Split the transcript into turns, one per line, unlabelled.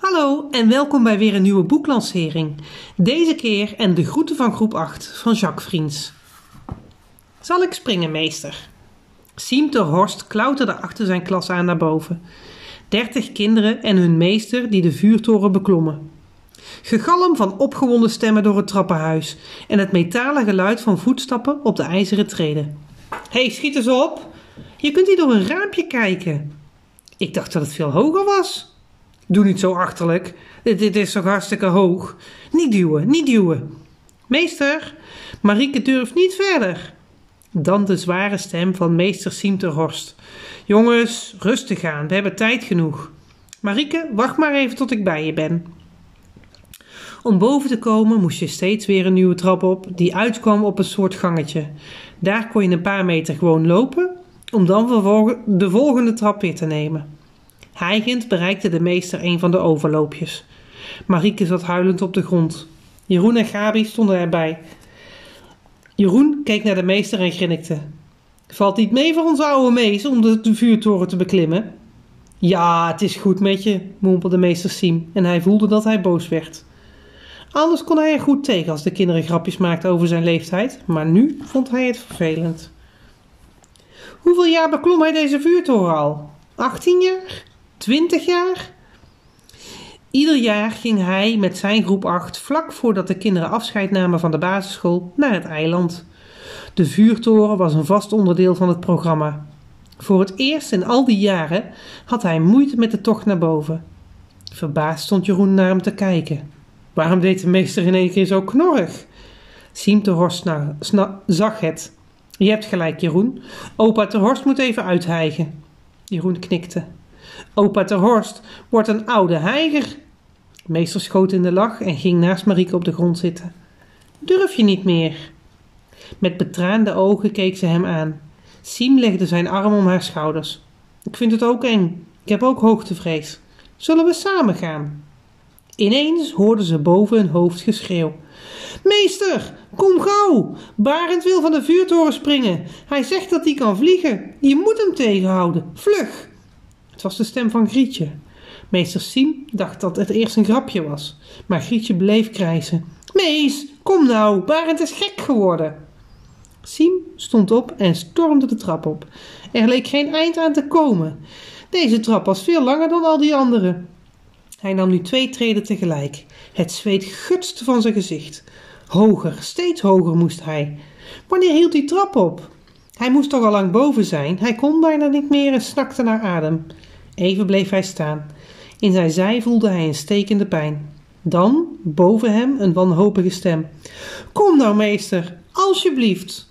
Hallo en welkom bij weer een nieuwe boeklancering. Deze keer en de groeten van groep 8 van Jacques Vriends. Zal ik springen, meester? Siem ter Horst klauterde achter zijn klas aan naar boven. Dertig kinderen en hun meester die de vuurtoren beklommen. Gegalm van opgewonden stemmen door het trappenhuis en het metalen geluid van voetstappen op de ijzeren treden. Hé, hey, schiet eens op! Je kunt hier door een raampje kijken. Ik dacht dat het veel hoger was. Doe niet zo achterlijk. Dit, is toch hartstikke hoog. Niet duwen, niet duwen. Meester, Marieke durft niet verder. Dan de zware stem van meester Siemterhorst. Jongens, rustig aan, we hebben tijd genoeg. Marieke, wacht maar even tot ik bij je ben. Om boven te komen moest je steeds weer een nieuwe trap op, die uitkwam op een soort gangetje. Daar kon je een paar meter gewoon lopen, om dan de volgende trap weer te nemen. Hijgend bereikte de meester een van de overloopjes. Marieke zat huilend op de grond. Jeroen en Gabi stonden erbij. Jeroen keek naar de meester en grinnikte. Valt niet mee voor onze oude mees om de vuurtoren te beklimmen? Ja, het is goed met je, mompelde meester Siem en hij voelde dat hij boos werd. Anders kon hij er goed tegen als de kinderen grapjes maakten over zijn leeftijd, maar nu vond hij het vervelend. Hoeveel jaar beklom hij deze vuurtoren al? 18 jaar? 20 jaar? Ieder jaar ging hij met zijn groep 8 vlak voordat de kinderen afscheid namen van de basisschool naar het eiland. De vuurtoren was een vast onderdeel van het programma. Voor het eerst in al die jaren had hij moeite met de tocht naar boven. Verbaasd stond Jeroen naar hem te kijken. Waarom deed de meester in één keer zo knorrig? Siem de Horst zag het. Je hebt gelijk, Jeroen. Opa ter Horst moet even uithijgen. Jeroen knikte. Opa ter Horst wordt een oude heiger. Meester schoot in de lach en ging naast Marieke op de grond zitten. Durf je niet meer? Met betraande ogen keek ze hem aan. Siem legde zijn arm om haar schouders. Ik vind het ook eng. Ik heb ook hoogtevrees. Zullen we samen gaan? Ineens hoorden ze boven hun hoofd geschreeuw. Meester, kom gauw! Barend wil van de vuurtoren springen. Hij zegt dat hij kan vliegen. Je moet hem tegenhouden. Vlug! Het was de stem van Grietje. Meester Siem dacht dat het eerst een grapje was, maar Grietje bleef krijsen. Mees, kom nou, Barend is gek geworden. Siem stond op en stormde de trap op. Er leek geen eind aan te komen. Deze trap was veel langer dan al die andere. Hij nam nu twee treden tegelijk. Het zweet gutste van zijn gezicht. Hoger, steeds hoger moest hij. Wanneer hield die trap op? Hij moest toch al lang boven zijn. Hij kon bijna niet meer en snakte naar adem. Even bleef hij staan. In zijn zij voelde hij een stekende pijn. Dan, boven hem, een wanhopige stem. Kom nou, meester, alsjeblieft.